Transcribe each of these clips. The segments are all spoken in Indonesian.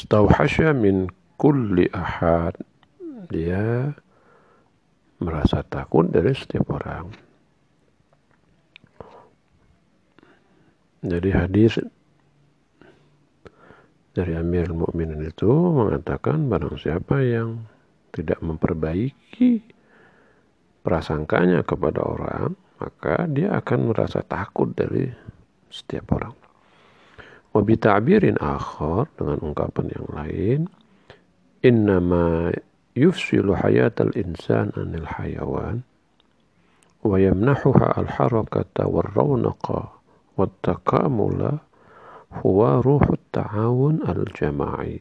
istauhasya min kulli ahad dia merasa takut dari setiap orang jadi hadis dari Amir Mukminin itu mengatakan barang siapa yang tidak memperbaiki prasangkanya kepada orang maka dia akan merasa takut dari setiap orang. Wabi ta'birin akhar dengan ungkapan yang lain, innama yufsilu hayatal insan anil hayawan wa yamnahuha al harakata wal rawnaqa wat takamula huwa ruhut ta'awun al jama'i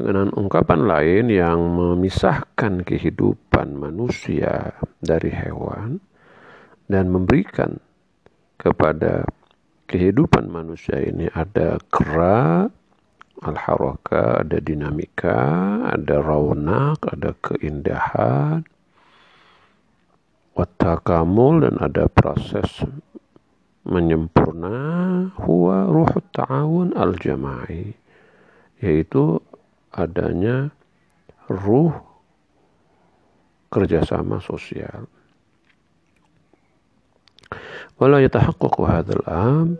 dengan ungkapan lain yang memisahkan kehidupan manusia dari hewan dan memberikan kepada kehidupan manusia ini ada kera, al-haraka, ada dinamika, ada raunak, ada keindahan, watakamul dan ada proses menyempurna huwa ruhut ta'awun al-jama'i yaitu adanya ruh kerjasama sosial. Wala yatahaqqaqu hadzal am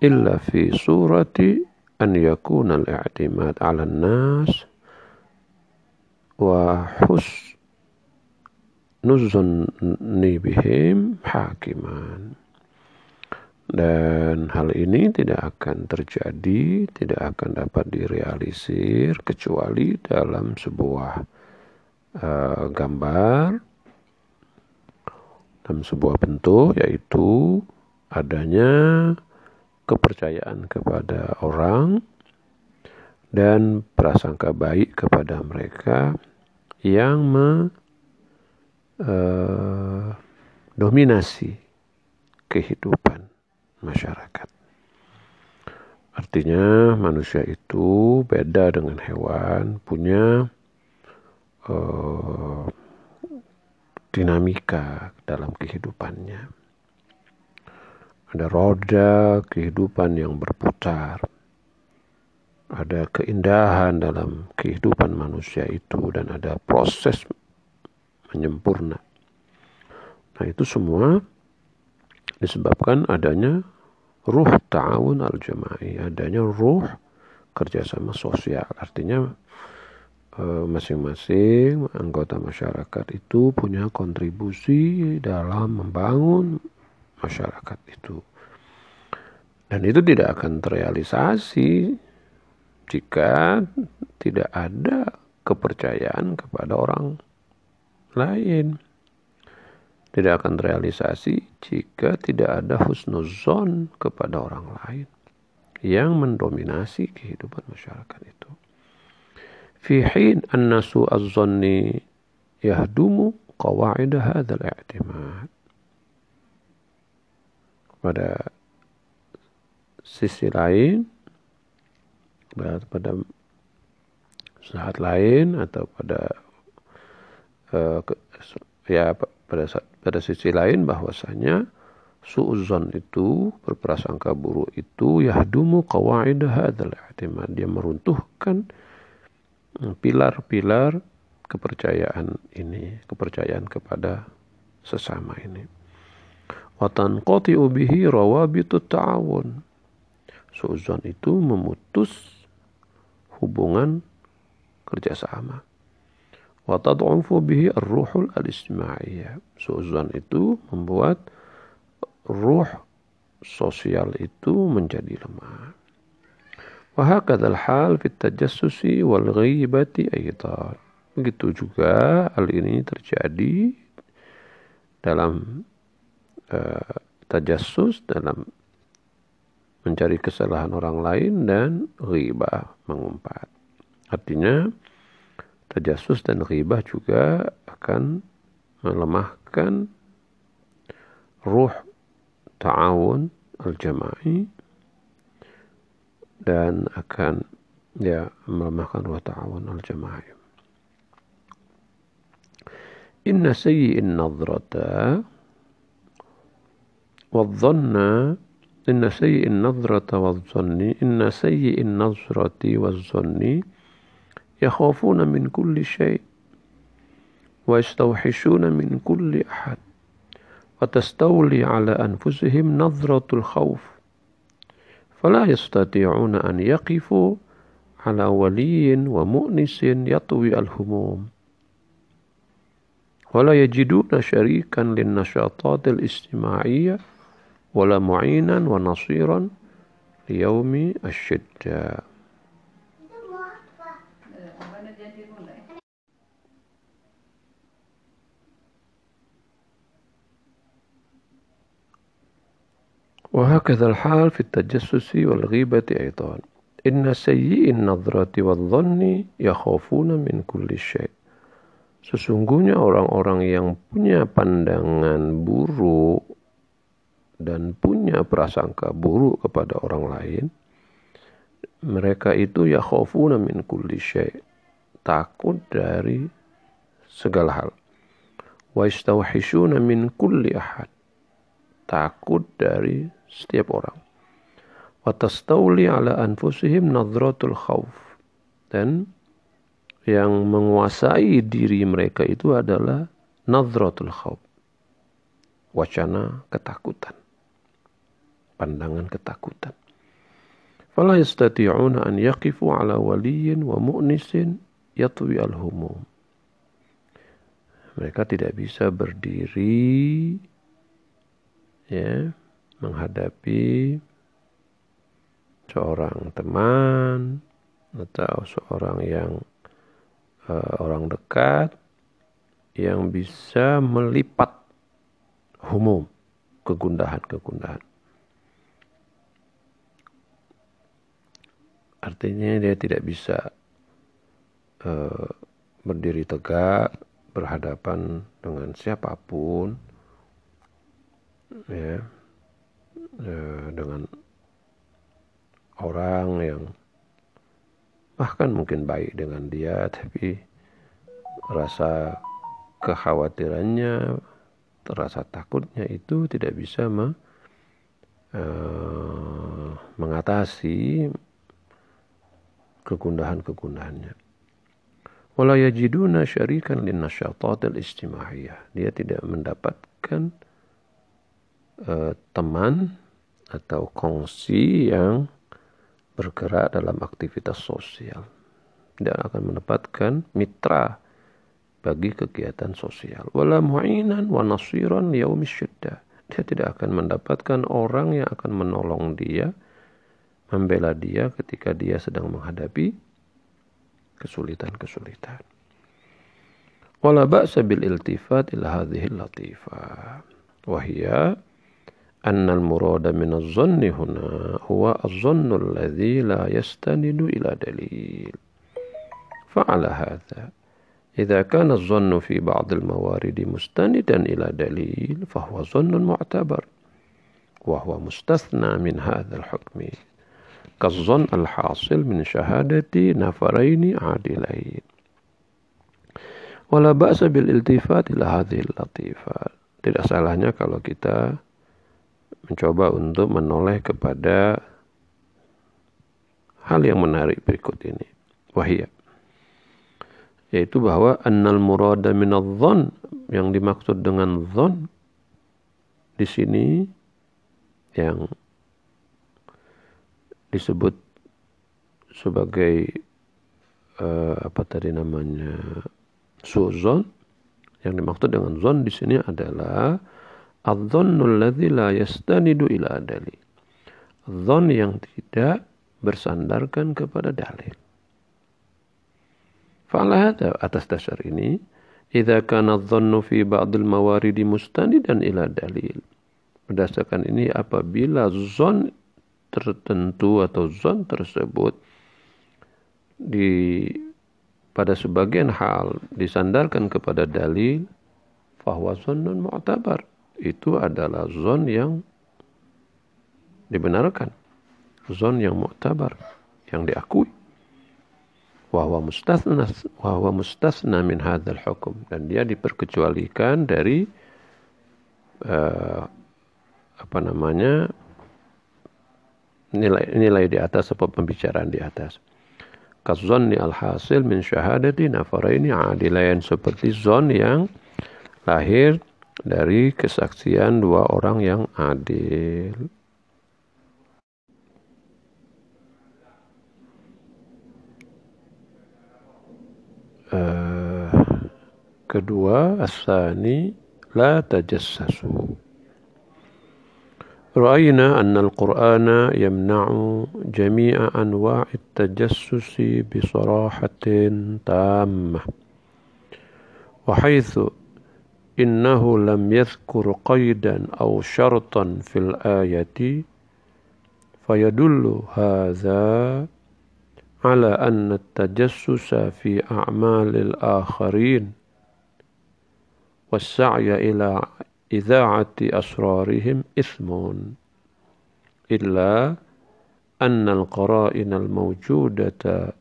illa fi surati an yakuna al-i'timad 'ala an-nas wa husnuzunni bihim hakiman. Dan hal ini tidak akan terjadi, tidak akan dapat direalisir kecuali dalam sebuah uh, gambar, dalam sebuah bentuk, yaitu adanya kepercayaan kepada orang dan prasangka baik kepada mereka yang mendominasi uh, kehidupan masyarakat. Artinya manusia itu beda dengan hewan, punya uh, dinamika dalam kehidupannya. Ada roda kehidupan yang berputar. Ada keindahan dalam kehidupan manusia itu dan ada proses menyempurna. Nah itu semua disebabkan adanya ruh ta'awun al-jama'i, adanya ruh kerjasama sosial. Artinya eh, masing-masing anggota masyarakat itu punya kontribusi dalam membangun masyarakat itu. Dan itu tidak akan terrealisasi jika tidak ada kepercayaan kepada orang lain tidak akan terrealisasi jika tidak ada husnuzon kepada orang lain yang mendominasi kehidupan masyarakat itu. Fi hin anna su'azzanni yahdumu qawaid hadzal i'timad. Pada sisi lain pada saat lain atau pada uh, ya pada pada sisi lain bahwasanya suuzon itu berprasangka buruk itu yahdumu qawaid hadzal i'timad. Dia meruntuhkan pilar-pilar kepercayaan ini kepercayaan kepada sesama ini wa tanqati'u bihi rawabitut ta'awun suuzon itu memutus hubungan kerjasama wa tad'ufu bihi ar-ruhul al-istima'iyah. Itu membuat ruh sosial itu menjadi lemah. Wa hakadzal hal fit tajassusi wal ghibati aidan. Begitu juga hal ini terjadi dalam uh, tajassus dalam mencari kesalahan orang lain dan ghibah mengumpat. Artinya tajasus dan ghibah juga akan melemahkan ruh ta'awun al-jama'i dan akan ya melemahkan ruh ta'awun al-jama'i. Inna sayyi'in nadrata والظن إن سيء النظرة والظن إن سيء النظرة والظن يخافون من كل شيء ويستوحشون من كل أحد وتستولي على أنفسهم نظرة الخوف. فلا يستطيعون أن يقفوا على ولي ومؤنس يطوي الهموم. ولا يجدون شريكا للنشاطات الاجتماعية ولا معينا ونصيرا ليوم الشدة وهكذا الحال في التجسس والغيبة أيضا إن سيئ النظرة والظن يخافون من كل شيء Sesungguhnya orang-orang yang punya pandangan buruk dan punya prasangka buruk kepada orang lain, mereka itu ya khafuna min kulli syai' takut dari segala hal. Wa istawhishuna min kulli ahad takut dari setiap orang. Wa tastawli ala anfusihim nadratul khawf dan yang menguasai diri mereka itu adalah nadratul khawf wacana ketakutan pandangan ketakutan. Fala yastati'una an yaqifu ala waliyin wa mu'nisin yatwi al-humum. Mereka tidak bisa berdiri ya menghadapi seorang teman atau seorang yang uh, orang dekat yang bisa melipat humum kegundahan-kegundahan. Artinya dia tidak bisa uh, berdiri tegak berhadapan dengan siapa pun ya uh, dengan orang yang bahkan mungkin baik dengan dia tapi rasa kekhawatirannya rasa takutnya itu tidak bisa me, uh, mengatasi kegundahan-kegundahannya. Wala yajiduna syarikan lin al istimahiyah. Dia tidak mendapatkan uh, teman atau kongsi yang bergerak dalam aktivitas sosial. Tidak akan mendapatkan mitra bagi kegiatan sosial. Wala mu'inan wa nasiran. Dia tidak akan mendapatkan orang yang akan menolong dia membela dia ketika dia sedang menghadapi kesulitan-kesulitan. Wala ba'sa bil iltifat ila hadhihi latifah. Wahia أن المراد من الظن هنا هو الظن الذي لا يستند إلى دليل فعلى هذا إذا كان الظن في بعض الموارد مستندا إلى دليل فهو ظن معتبر وهو مستثنى من هذا الحكم kazon al-hasil min syahadati nafaraini adilain. Wala ba'sa bil iltifat ila hadhil latifat. Tidak salahnya kalau kita mencoba untuk menoleh kepada hal yang menarik berikut ini. Wahia. Yaitu bahwa annal murada min adh-dhon yang dimaksud dengan dhon di sini yang disebut sebagai uh, apa tadi namanya suzon yang dimaksud dengan zon di sini adalah adzannul ladzi la yastanidu ila dalil. Zon yang tidak bersandarkan kepada dalil. Fa'ala atas dasar ini idza kana dhannu fi ba'dil mawaridi mustanidan ila dalil. Berdasarkan ini apabila zon tertentu atau zon tersebut di pada sebagian hal disandarkan kepada dalil bahwa zonun mu'tabar. Itu adalah zon yang dibenarkan. Zon yang mu'tabar yang diakui. Wahwa mustasna wahwa mustasna min hadzal hukum. Dan dia diperkecualikan dari uh, apa namanya nilai-nilai di atas sebab pembicaraan di atas. Kazonni al-hasil min syahadati nafaraini adilain seperti zon yang lahir dari kesaksian dua orang yang adil. Uh, kedua asani la tajassasu رأينا أن القرآن يمنع جميع أنواع التجسس بصراحة تامة وحيث إنه لم يذكر قيدا أو شرطا في الآية فيدل هذا على أن التجسس في أعمال الآخرين والسعي إلى إذاعة أسرارهم إثم إلا أن القرائن الموجودة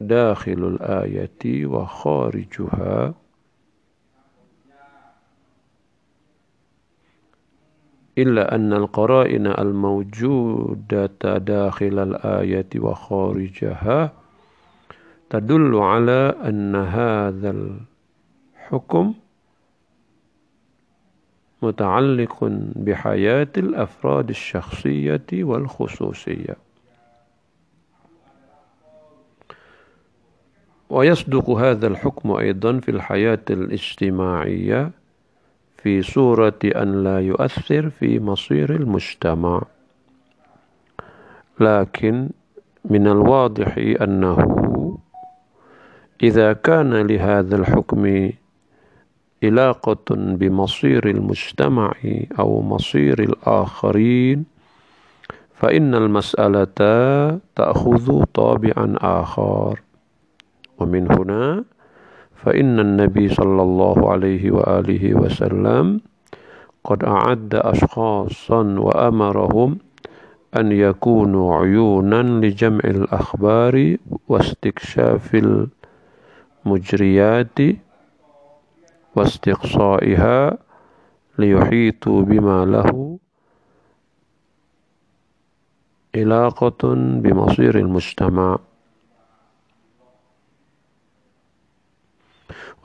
داخل الآية وخارجها إلا أن القرائن الموجودة داخل الآية وخارجها تدل على أن هذا الحكم متعلق بحياة الأفراد الشخصية والخصوصية. ويصدق هذا الحكم أيضا في الحياة الاجتماعية في صورة أن لا يؤثر في مصير المجتمع. لكن من الواضح أنه إذا كان لهذا الحكم علاقة بمصير المجتمع أو مصير الآخرين فإن المسألة تأخذ طابعا آخر. ومن هنا فإن النبي صلى الله عليه وآله وسلم قد أعد أشخاصا وأمرهم أن يكونوا عيونا لجمع الأخبار واستكشاف المجريات واستقصائها ليحيطوا بما له علاقة بمصير المجتمع.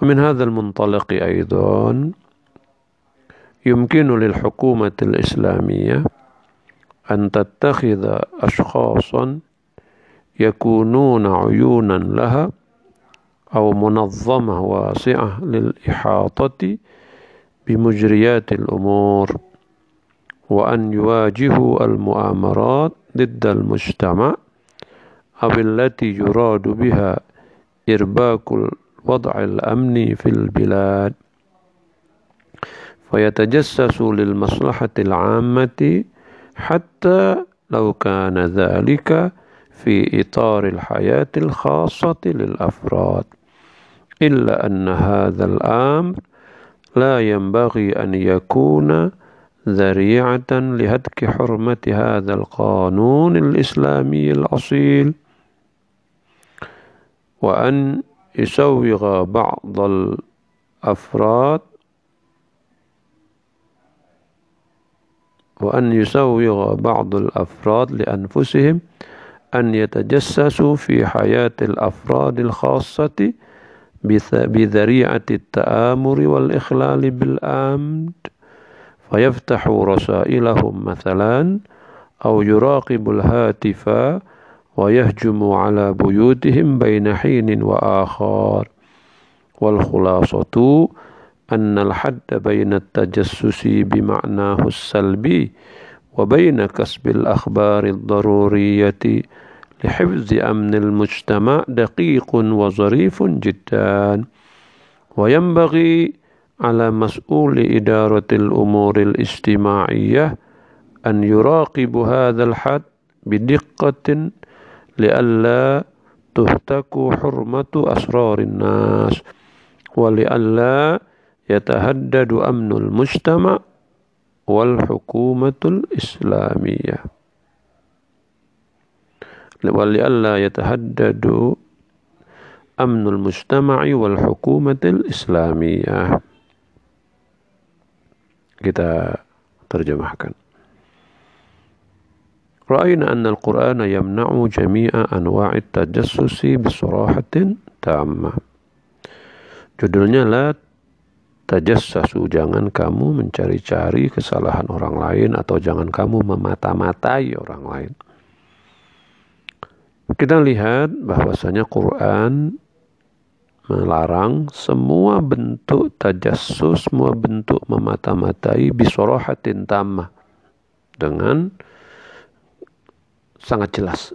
ومن هذا المنطلق أيضا يمكن للحكومة الإسلامية أن تتخذ أشخاصا يكونون عيونا لها أو منظمة واسعة للإحاطة بمجريات الأمور وأن يواجهوا المؤامرات ضد المجتمع أو التي يراد بها إرباك الوضع الأمني في البلاد. فيتجسسوا للمصلحة العامة حتى لو كان ذلك في إطار الحياة الخاصة للأفراد. إلا أن هذا الأمر لا ينبغي أن يكون ذريعة لهتك حرمة هذا القانون الإسلامي الأصيل. وأن يسوغ بعض الأفراد وأن يسوغ بعض الأفراد لأنفسهم أن يتجسسوا في حياة الأفراد الخاصة بذريعة التآمر والإخلال بالأمن فيفتح رسائلهم مثلا أو يراقب الهاتف ويهجم على بيوتهم بين حين وآخر. والخلاصة أن الحد بين التجسس بمعناه السلبي وبين كسب الأخبار الضرورية لحفظ أمن المجتمع دقيق وظريف جدا وينبغي على مسؤول إدارة الأمور الاجتماعية أن يراقب هذا الحد بدقة لئلا تهتك حرمة أسرار الناس ولئلا يتهدد أمن المجتمع والحكومة الإسلامية. ولئلا يتهدد أمن المجتمع والحكومة الإسلامية kita terjemahkan رأينا أن القرآن يمنع جميع أنواع التجسس بصراحة تامة Judulnya la tajassasu jangan kamu mencari-cari kesalahan orang lain atau jangan kamu memata-matai orang lain. Kita lihat bahwasanya Quran melarang semua bentuk tajassus, semua bentuk memata-matai bisorohatin tamah dengan sangat jelas.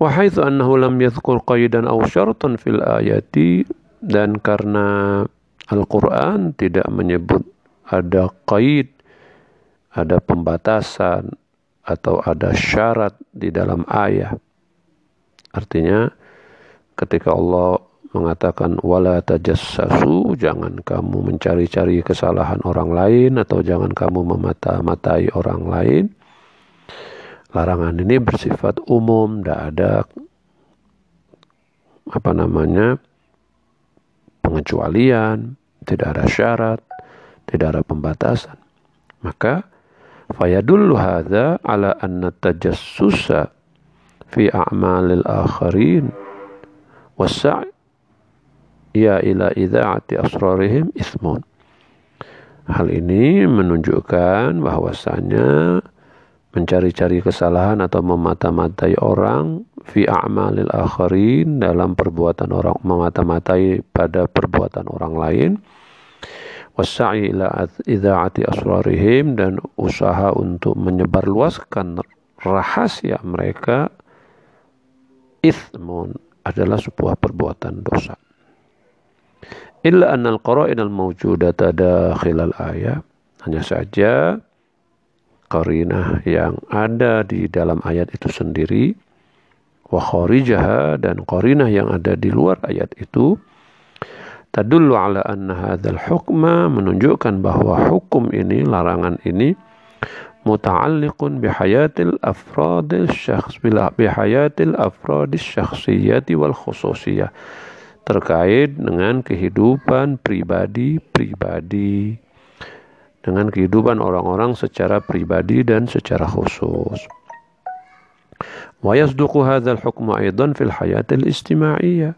Wahaitsu annahu lam yadhkur qaidan aw syartan fil ayati dan karena Al-Qur'an tidak menyebut ada qaid, ada pembatasan atau ada syarat di dalam ayat. Artinya ketika Allah mengatakan wala tajassasu jangan kamu mencari-cari kesalahan orang lain atau jangan kamu memata-matai orang lain larangan ini bersifat umum, tidak ada apa namanya pengecualian, tidak ada syarat, tidak ada pembatasan. Maka fayadullu hadza ala anna tajassusa fi a'malil akharin wasa' ya ila idza'ati asrarihim ismun. Hal ini menunjukkan bahwasanya mencari-cari kesalahan atau memata-matai orang fi a'malil akharin dalam perbuatan orang memata-matai pada perbuatan orang lain wasa'i ila idza'ati asrarihim dan usaha untuk menyebarluaskan rahasia mereka ithmun adalah sebuah perbuatan dosa. Illa annal qara'in al mawjudata dakhilal ayat hanya saja qarinah yang ada di dalam ayat itu sendiri wa kharijaha dan qarinah yang ada di luar ayat itu tadullu ala anna hadzal hukma menunjukkan bahwa hukum ini larangan ini muta'alliqun bihayatil afradil syakhs bihayatil afradis syakhsiyati wal khususiyah terkait dengan kehidupan pribadi-pribadi dengan kehidupan orang-orang secara pribadi dan secara khusus. Wa yasduqu hadzal hukmu aidan fil hayatil istima'iyah.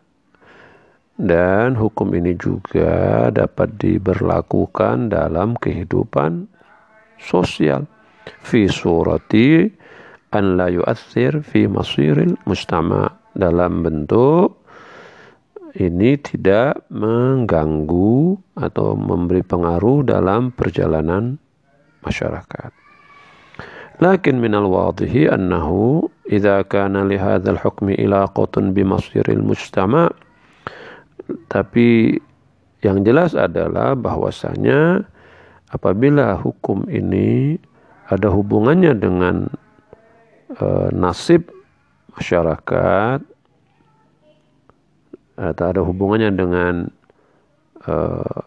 Dan hukum ini juga dapat diberlakukan dalam kehidupan sosial. Fi surati an la yu'athir fi masiril mustama' dalam bentuk ini tidak mengganggu atau memberi pengaruh dalam perjalanan masyarakat. Lakin minal wadihi annahu idza kana li hadzal hukmi ilaqatun bi masiril mujtama' tapi yang jelas adalah bahwasanya apabila hukum ini ada hubungannya dengan e, nasib masyarakat atau ada hubungannya dengan uh,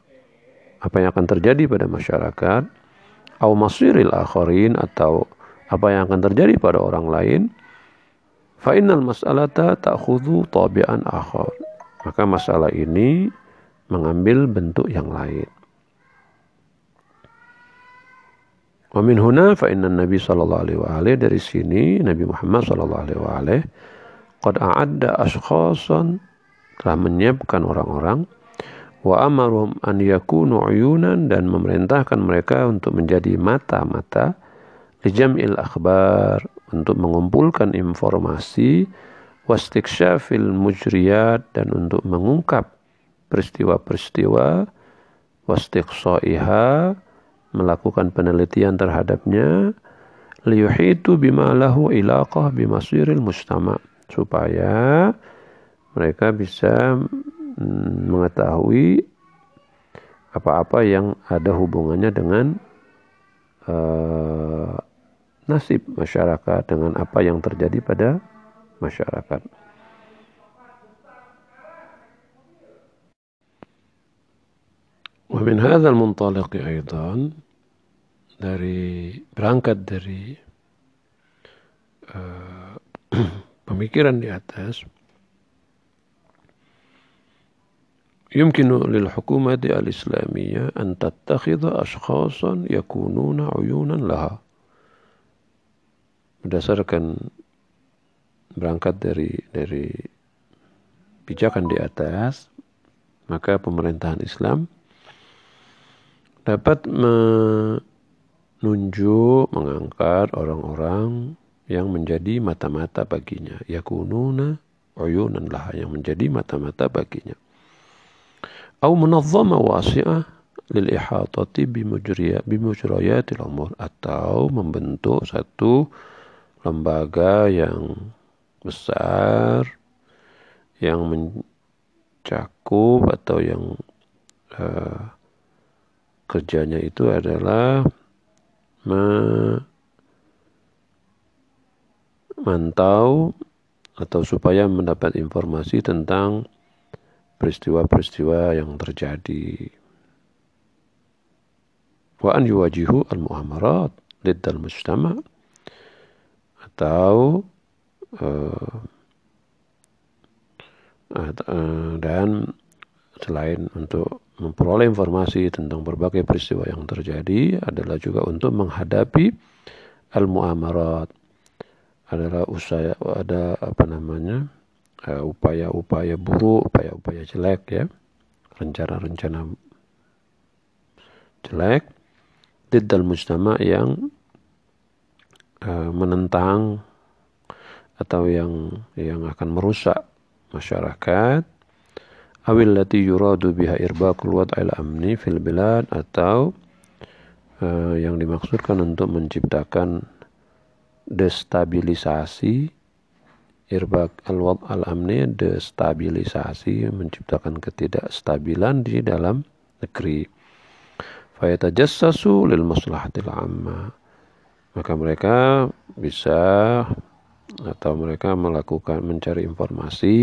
apa yang akan terjadi pada masyarakat au masiril akharin atau apa yang akan terjadi pada orang lain fa innal mas'alata ta'khudhu tabi'an akhar maka masalah ini mengambil bentuk yang lain. Wa min huna fa inna Nabi sallallahu alaihi wa alihi dari sini Nabi Muhammad sallallahu alaihi wa alihi qad a'adda ashkhasan telah menyiapkan orang-orang wa amarum an yakunu uyunan dan memerintahkan mereka untuk menjadi mata-mata lijam'il akhbar untuk mengumpulkan informasi wastiksyafil mujriyat dan untuk mengungkap peristiwa-peristiwa wastiqsaiha melakukan penelitian terhadapnya liyuhitu bima lahu ilaqah bimasiril mustama supaya mereka bisa mengetahui apa-apa yang ada hubungannya dengan uh, nasib masyarakat dengan apa yang terjadi pada masyarakat. ومن هذا المنطلق أيضا dari berangkat dari uh, pemikiran di atas يمكن للحكومة الإسلامية أن تتخذ أشخاصا يكونون عيونا لها berdasarkan berangkat dari dari pijakan di atas maka pemerintahan Islam dapat menunjuk mengangkat orang-orang yang menjadi mata-mata baginya. Yakununa uyunan lah yang menjadi mata-mata baginya. Atau munazzama wasi'ah lil ihatati bimujriyatil umur atau membentuk satu lembaga yang besar yang mencakup atau yang uh, kerjanya itu adalah memantau atau supaya mendapat informasi tentang peristiwa-peristiwa yang terjadi. Wa an yuwajihu al-mu'amarat liddal mujtama atau uh, dan selain untuk memperoleh informasi tentang berbagai peristiwa yang terjadi adalah juga untuk menghadapi al-mu'amarat. Adalah usaha ada apa namanya Eh, upaya-upaya buruk, upaya-upaya jelek ya, rencana-rencana jelek. Diddal mujtama yang uh, menentang atau yang yang akan merusak masyarakat. Awil lati yuradu biha irbaqul wad'il amni fil bilad atau uh, yang dimaksudkan untuk menciptakan destabilisasi irbak al-wad al-amni destabilisasi menciptakan ketidakstabilan di dalam negeri. Fayatajassasu lil maslahatil amma. Maka mereka bisa atau mereka melakukan mencari informasi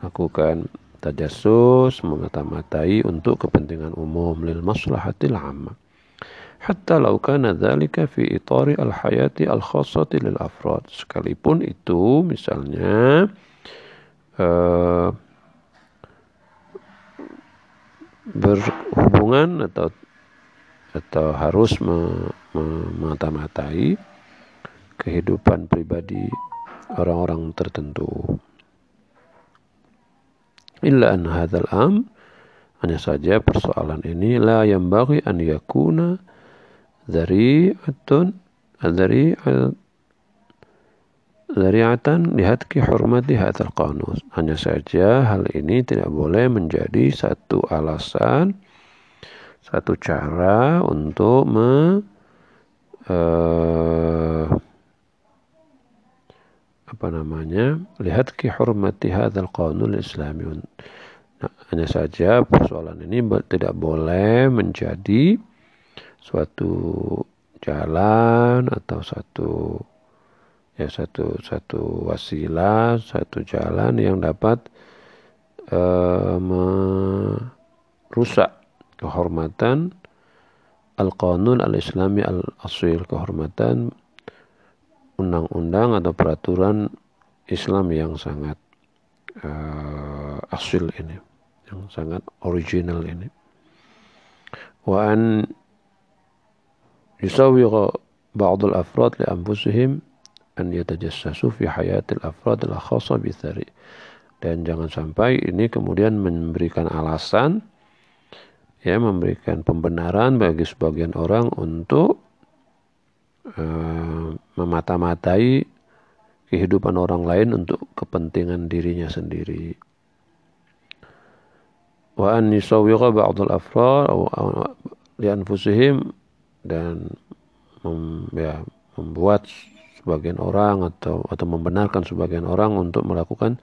lakukan tajassus memata-matai untuk kepentingan umum lil maslahatil amma hatta law kana dzalika fi itari al-hayati al-khassati lil afrad. Sekalipun itu misalnya uh, berhubungan atau atau harus memata-matai kehidupan pribadi orang-orang tertentu. Illa an hadzal am hanya saja persoalan ini la yang bagi an yakuna dari dari atun dihaki hormati hater kana Hanya saja hal ini tidak boleh menjadi satu alasan, satu cara untuk me, uh, apa namanya lihat ki hormati hadal qanun islami. Nah, hanya saja persoalan ini tidak boleh menjadi suatu jalan atau satu ya satu satu wasilah satu jalan yang dapat uh, merusak kehormatan al-qanun al-islami al-asil kehormatan undang-undang atau peraturan Islam yang sangat uh, asil ini, yang sangat original ini. Wa an yusawwiqa ba'd al-afrad li anfusihim an yatajassasu fi hayat al-afrad al-khassa bi dan jangan sampai ini kemudian memberikan alasan ya memberikan pembenaran bagi sebagian orang untuk uh, memata-matai kehidupan orang lain untuk kepentingan dirinya sendiri. Wa an yusawwiqa ba'd al-afrad li anfusihim dan mem, ya, membuat sebagian orang atau atau membenarkan sebagian orang untuk melakukan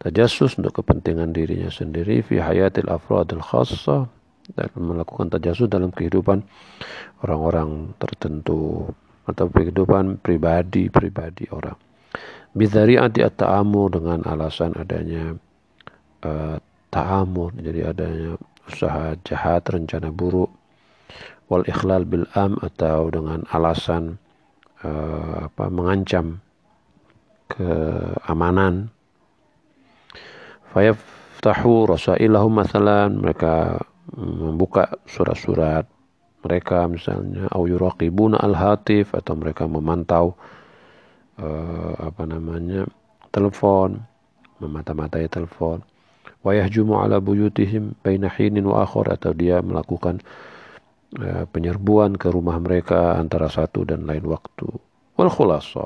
tajassus untuk kepentingan dirinya sendiri fi hayatil afradil khassah dan melakukan tajassus dalam kehidupan orang-orang tertentu atau kehidupan pribadi-pribadi orang. Bidhari'ati at-ta'amur dengan alasan adanya uh, ta'amur, jadi adanya usaha jahat, rencana buruk wal ikhlal bil am atau dengan alasan uh, apa mengancam keamanan yaftahu rasailahum masalan mereka membuka surat-surat mereka misalnya au yuraqibuna al-hatif atau mereka memantau uh, apa namanya telepon memata-matai telepon. Wa yahjumu ala buyutihim baina hinin wa akhar atau dia melakukan uh, penyerbuan ke rumah mereka antara satu dan lain waktu. Wal khulasa.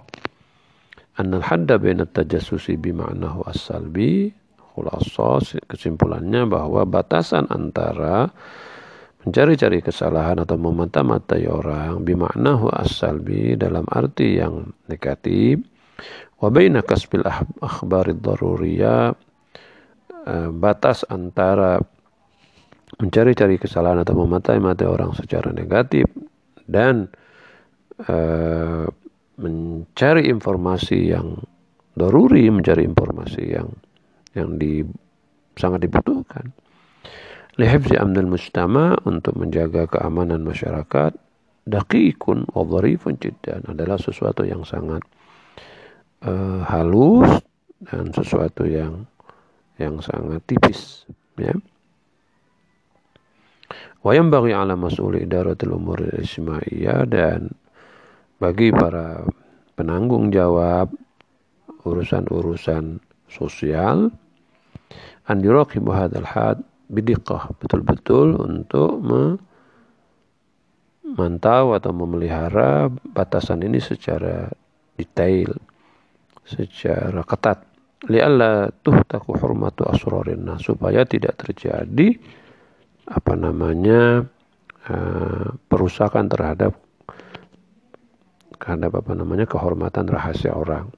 Anna al-hadda baina tajassusi bi ma'nahu as-salbi. Khulasa kesimpulannya bahwa batasan antara mencari-cari kesalahan atau memata-matai orang bimaknahu as-salbi dalam arti yang negatif. Wa baina kasbil akhbarid daruriyah eh, batas antara mencari-cari kesalahan atau mematai-matai orang secara negatif dan uh, mencari informasi yang daruri, mencari informasi yang yang di sangat dibutuhkan lihibzi amnil mujtama untuk menjaga keamanan masyarakat daqiqun wa dharifun jiddan adalah sesuatu yang sangat uh, halus dan sesuatu yang yang sangat tipis ya. Wa yanbaghi ala mas'uli idaratul umur ismaiyah dan bagi para penanggung jawab urusan-urusan sosial an yuraqibu hadzal had bidiqah betul-betul untuk memantau atau memelihara batasan ini secara detail secara ketat. Lialla tuhtaku hurmatu asrarin supaya tidak terjadi apa namanya uh, perusakan terhadap terhadap apa namanya kehormatan rahasia orang.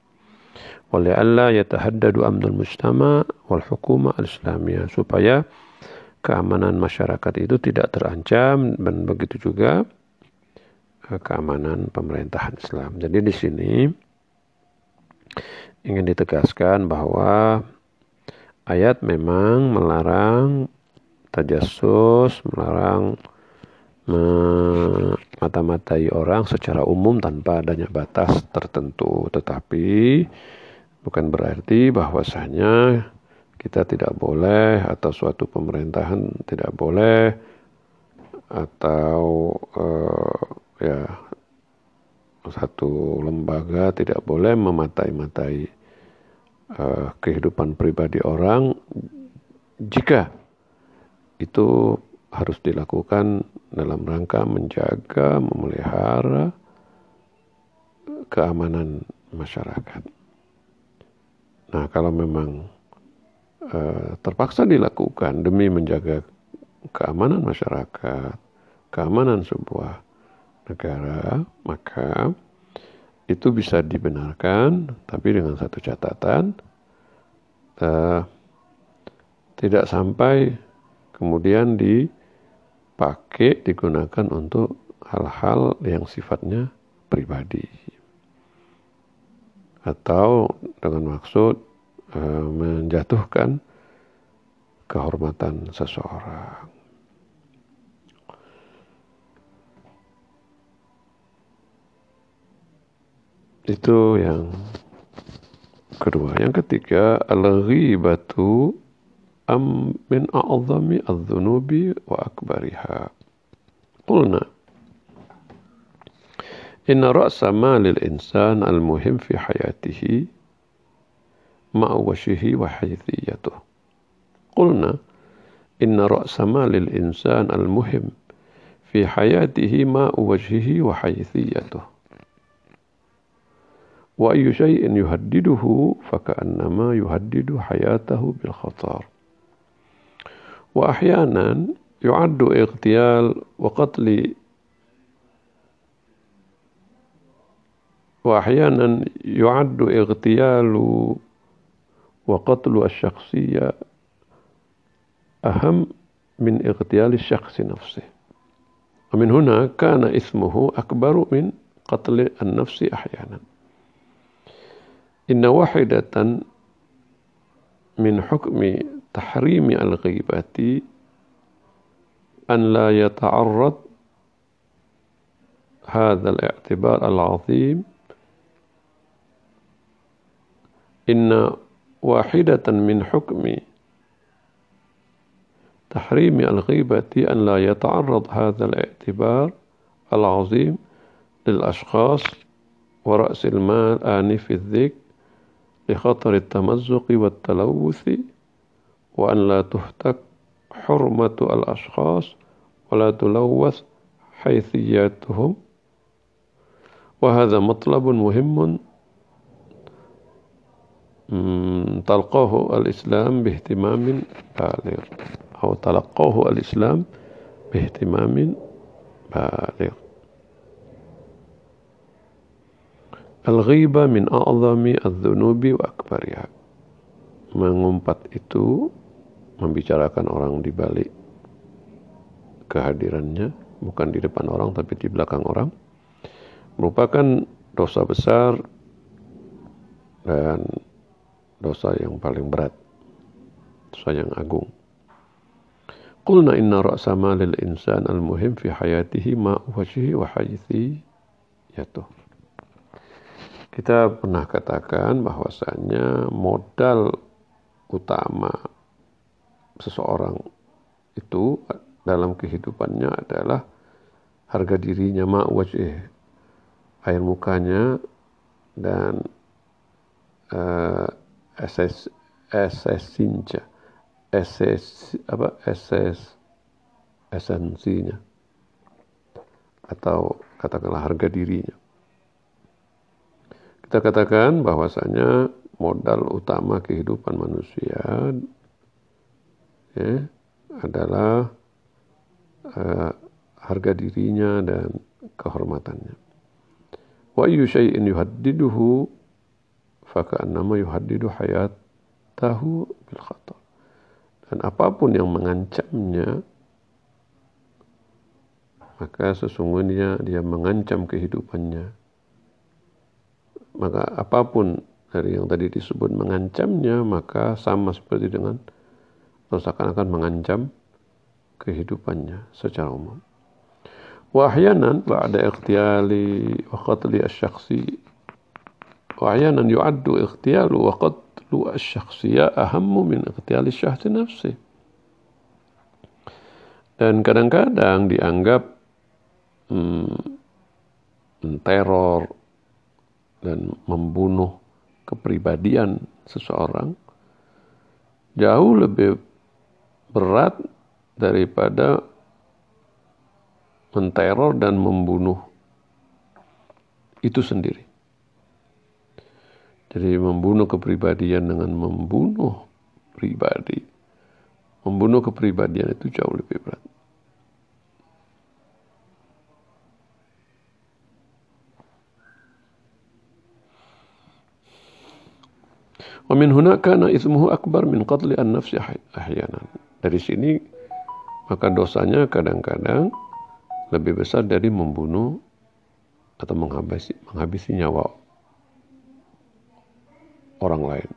Walialla yatahaddadu amnul mujtama wal hukuma al-islamiyah supaya keamanan masyarakat itu tidak terancam dan begitu juga eh, keamanan pemerintahan Islam. Jadi di sini ingin ditegaskan bahwa ayat memang melarang tajassus, melarang mata-matai orang secara umum tanpa adanya batas tertentu. Tetapi bukan berarti bahwasanya kita tidak boleh atau suatu pemerintahan tidak boleh atau uh, ya satu lembaga tidak boleh mematai-matai uh, kehidupan pribadi orang jika itu harus dilakukan dalam rangka menjaga, memelihara keamanan masyarakat. Nah, kalau memang terpaksa dilakukan demi menjaga keamanan masyarakat, keamanan sebuah negara, maka itu bisa dibenarkan, tapi dengan satu catatan, uh, tidak sampai kemudian dipakai, digunakan untuk hal-hal yang sifatnya pribadi. Atau dengan maksud Eh, menjatuhkan kehormatan seseorang. Itu yang kedua. Yang ketiga, al-ghibatu am min a'zami adz-dzunubi wa akbariha. Qulna Inna ra'sa malil insan al-muhim fi hayatihi مع وجهه وحيثيته. قلنا إن رأس مال الإنسان المهم في حياته ماء وجهه وحيثيته. وأي شيء يهدده فكأنما يهدد حياته بالخطر. وأحيانا يعد اغتيال وقتل. وأحيانا يعد اغتيال وقتل الشخصية أهم من اغتيال الشخص نفسه. ومن هنا كان اسمه أكبر من قتل النفس أحيانا. إن واحدة من حكم تحريم الغيبة أن لا يتعرض هذا الاعتبار العظيم إن واحدة من حكم تحريم الغيبة أن لا يتعرض هذا الاعتبار العظيم للأشخاص ورأس المال آنف الذكر لخطر التمزق والتلوث وأن لا تهتك حرمة الأشخاص ولا تلوث حيثياتهم. وهذا مطلب مهم تلقاه الإسلام باهتمام بالغ أو تلقاه الإسلام باهتمام بالغ Al-ghiba min a'zami adz-dzunubi wa akbariha. Mengumpat itu membicarakan orang di balik kehadirannya, bukan di depan orang tapi di belakang orang, merupakan dosa besar dan dosa yang paling berat, dosa yang agung. Qulna inna ra'sa malil insan al-muhim fi hayatihi ma wajhihi wa yatuh. Kita pernah katakan bahwasanya modal utama seseorang itu dalam kehidupannya adalah harga dirinya ma'wajih air mukanya dan uh, eses esensinya eses apa? Eses esensinya atau katakanlah harga dirinya. Kita katakan bahwasanya modal utama kehidupan manusia ya, adalah uh, harga dirinya dan kehormatannya. Wa ayyu syai'in yuhaddiduhu faka'annama yuhaddidu hayatahu bil khatar. Dan apa pun yang mengancamnya maka sesungguhnya dia mengancam kehidupannya maka apa pun dari yang tadi disebut mengancamnya maka sama seperti dengan seakan-akan mengancam kehidupannya secara umum. Wahyanan ba'da ikhtiyali wa qatli asy-syakhsi yu'addu ikhtiyalu wa qatlu asy-syakhsiyya ahammu min ikhtiyali syakhsi nafsi. Dan kadang-kadang dianggap hmm, teror dan membunuh kepribadian seseorang jauh lebih berat daripada menteror dan membunuh itu sendiri. Jadi membunuh kepribadian dengan membunuh pribadi. Membunuh kepribadian itu jauh lebih berat. Wa min huna kana ismuhu akbar min qatli an-nafsi ahyanan. Dari sini maka dosanya kadang-kadang lebih besar dari membunuh atau menghabisi, menghabisi nyawa orang lain.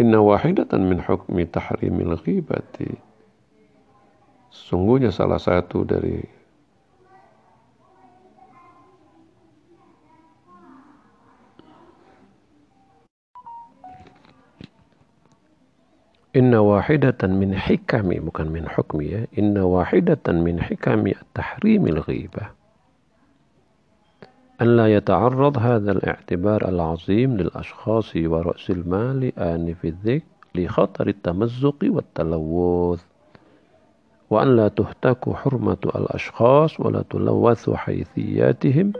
Inna wahidatan min hukmi tahrimil ghibati. Sungguhnya salah satu dari Inna wahidatan min hikami bukan min hukmi ya. Inna wahidatan min hikami tahrimil ghibah. أن لا يتعرض هذا الاعتبار العظيم للأشخاص ورأس المال آنف الذكر لخطر التمزق والتلوث وأن لا تهتك حرمة الأشخاص ولا تلوث حيثياتهم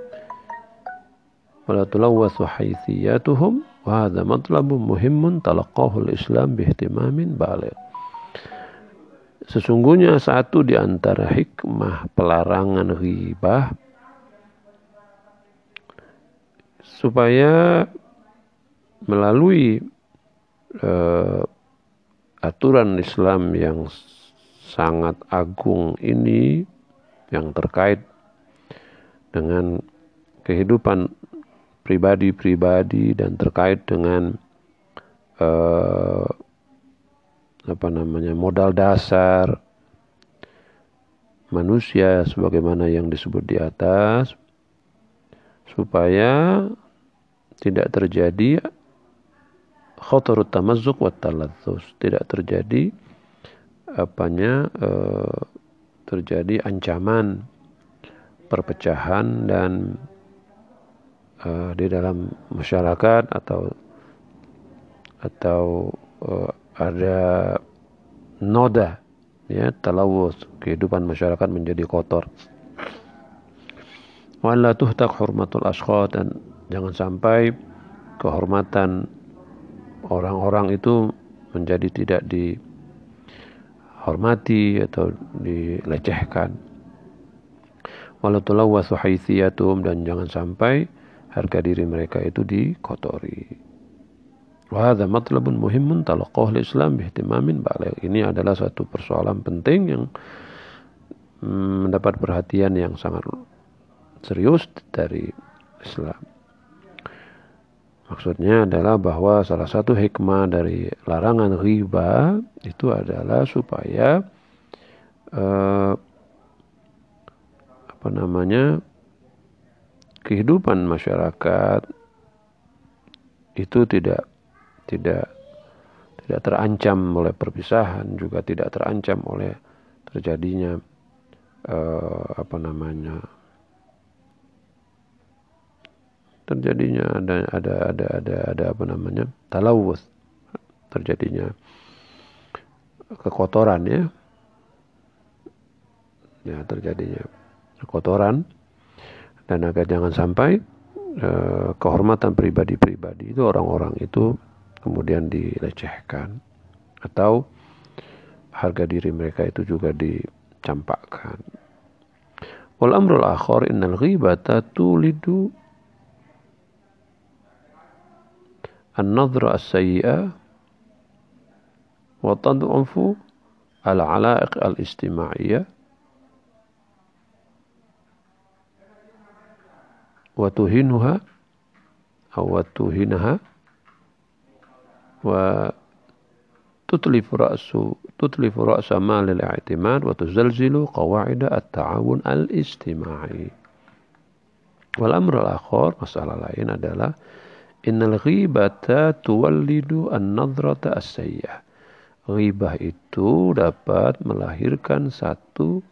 ولا تلوث حيثياتهم وهذا مطلب مهم تلقاه الإسلام باهتمام بالغ. Sesungguhnya satu di antara hikmah pelarangan ghibah supaya melalui uh, aturan Islam yang sangat agung ini yang terkait dengan kehidupan pribadi-pribadi dan terkait dengan uh, apa namanya modal dasar manusia sebagaimana yang disebut di atas supaya tidak terjadi khotorut tamazzuk wa taladzus tidak terjadi apanya uh, terjadi ancaman perpecahan dan uh, di dalam masyarakat atau atau uh, ada noda ya talawus kehidupan masyarakat menjadi kotor. Wala tuhtak hurmatul ashqad dan jangan sampai kehormatan orang-orang itu menjadi tidak dihormati atau dilecehkan wala tulawwasu haithiyatum dan jangan sampai harga diri mereka itu dikotori Wahada matlabun muhimun talaqah islam bihtimamin balik. Ini adalah satu persoalan penting yang mm, mendapat perhatian yang sangat serius dari Islam. Maksudnya adalah bahwa salah satu hikmah dari larangan riba itu adalah supaya eh, apa namanya kehidupan masyarakat itu tidak tidak tidak terancam oleh perpisahan juga tidak terancam oleh terjadinya uh, apa namanya terjadinya ada ada ada ada ada apa namanya talawus terjadinya. Kekotoran ya. Ya terjadinya kekotoran. Dan agar jangan sampai uh, kehormatan pribadi-pribadi itu orang-orang itu kemudian dilecehkan. Atau harga diri mereka itu juga dicampakkan. Wal amrul akhar innal ghibata tulidu النظرة السيئة وتضعف العلائق الاجتماعية وتهينها أو تهينها وتتلف رأس تتلف رأس مال الاعتماد وتزلزل قواعد التعاون الاجتماعي. والأمر الآخر مسألة لاين lain adalah innal ghibata tuwallidu an-nadrata as-sayyah ghibah itu dapat melahirkan satu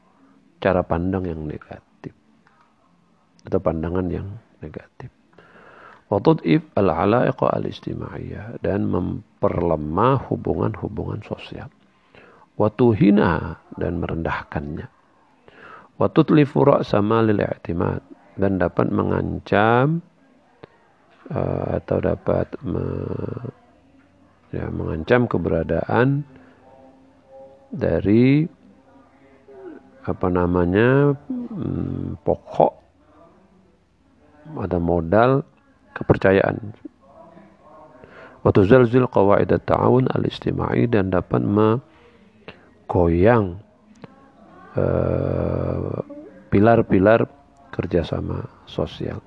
cara pandang yang negatif atau pandangan yang negatif Watud'if al-ala'iqa al-istimaiyah dan memperlemah hubungan-hubungan sosial. Watuhina dan merendahkannya. Watutlifu ra'sama lil i'timad dan dapat mengancam uh, atau dapat me, ya, mengancam keberadaan dari apa namanya hmm, pokok ada modal kepercayaan. Waktu zalzil qawaid ta'awun al-istimai dan dapat menggoyang uh, pilar-pilar kerjasama sosial.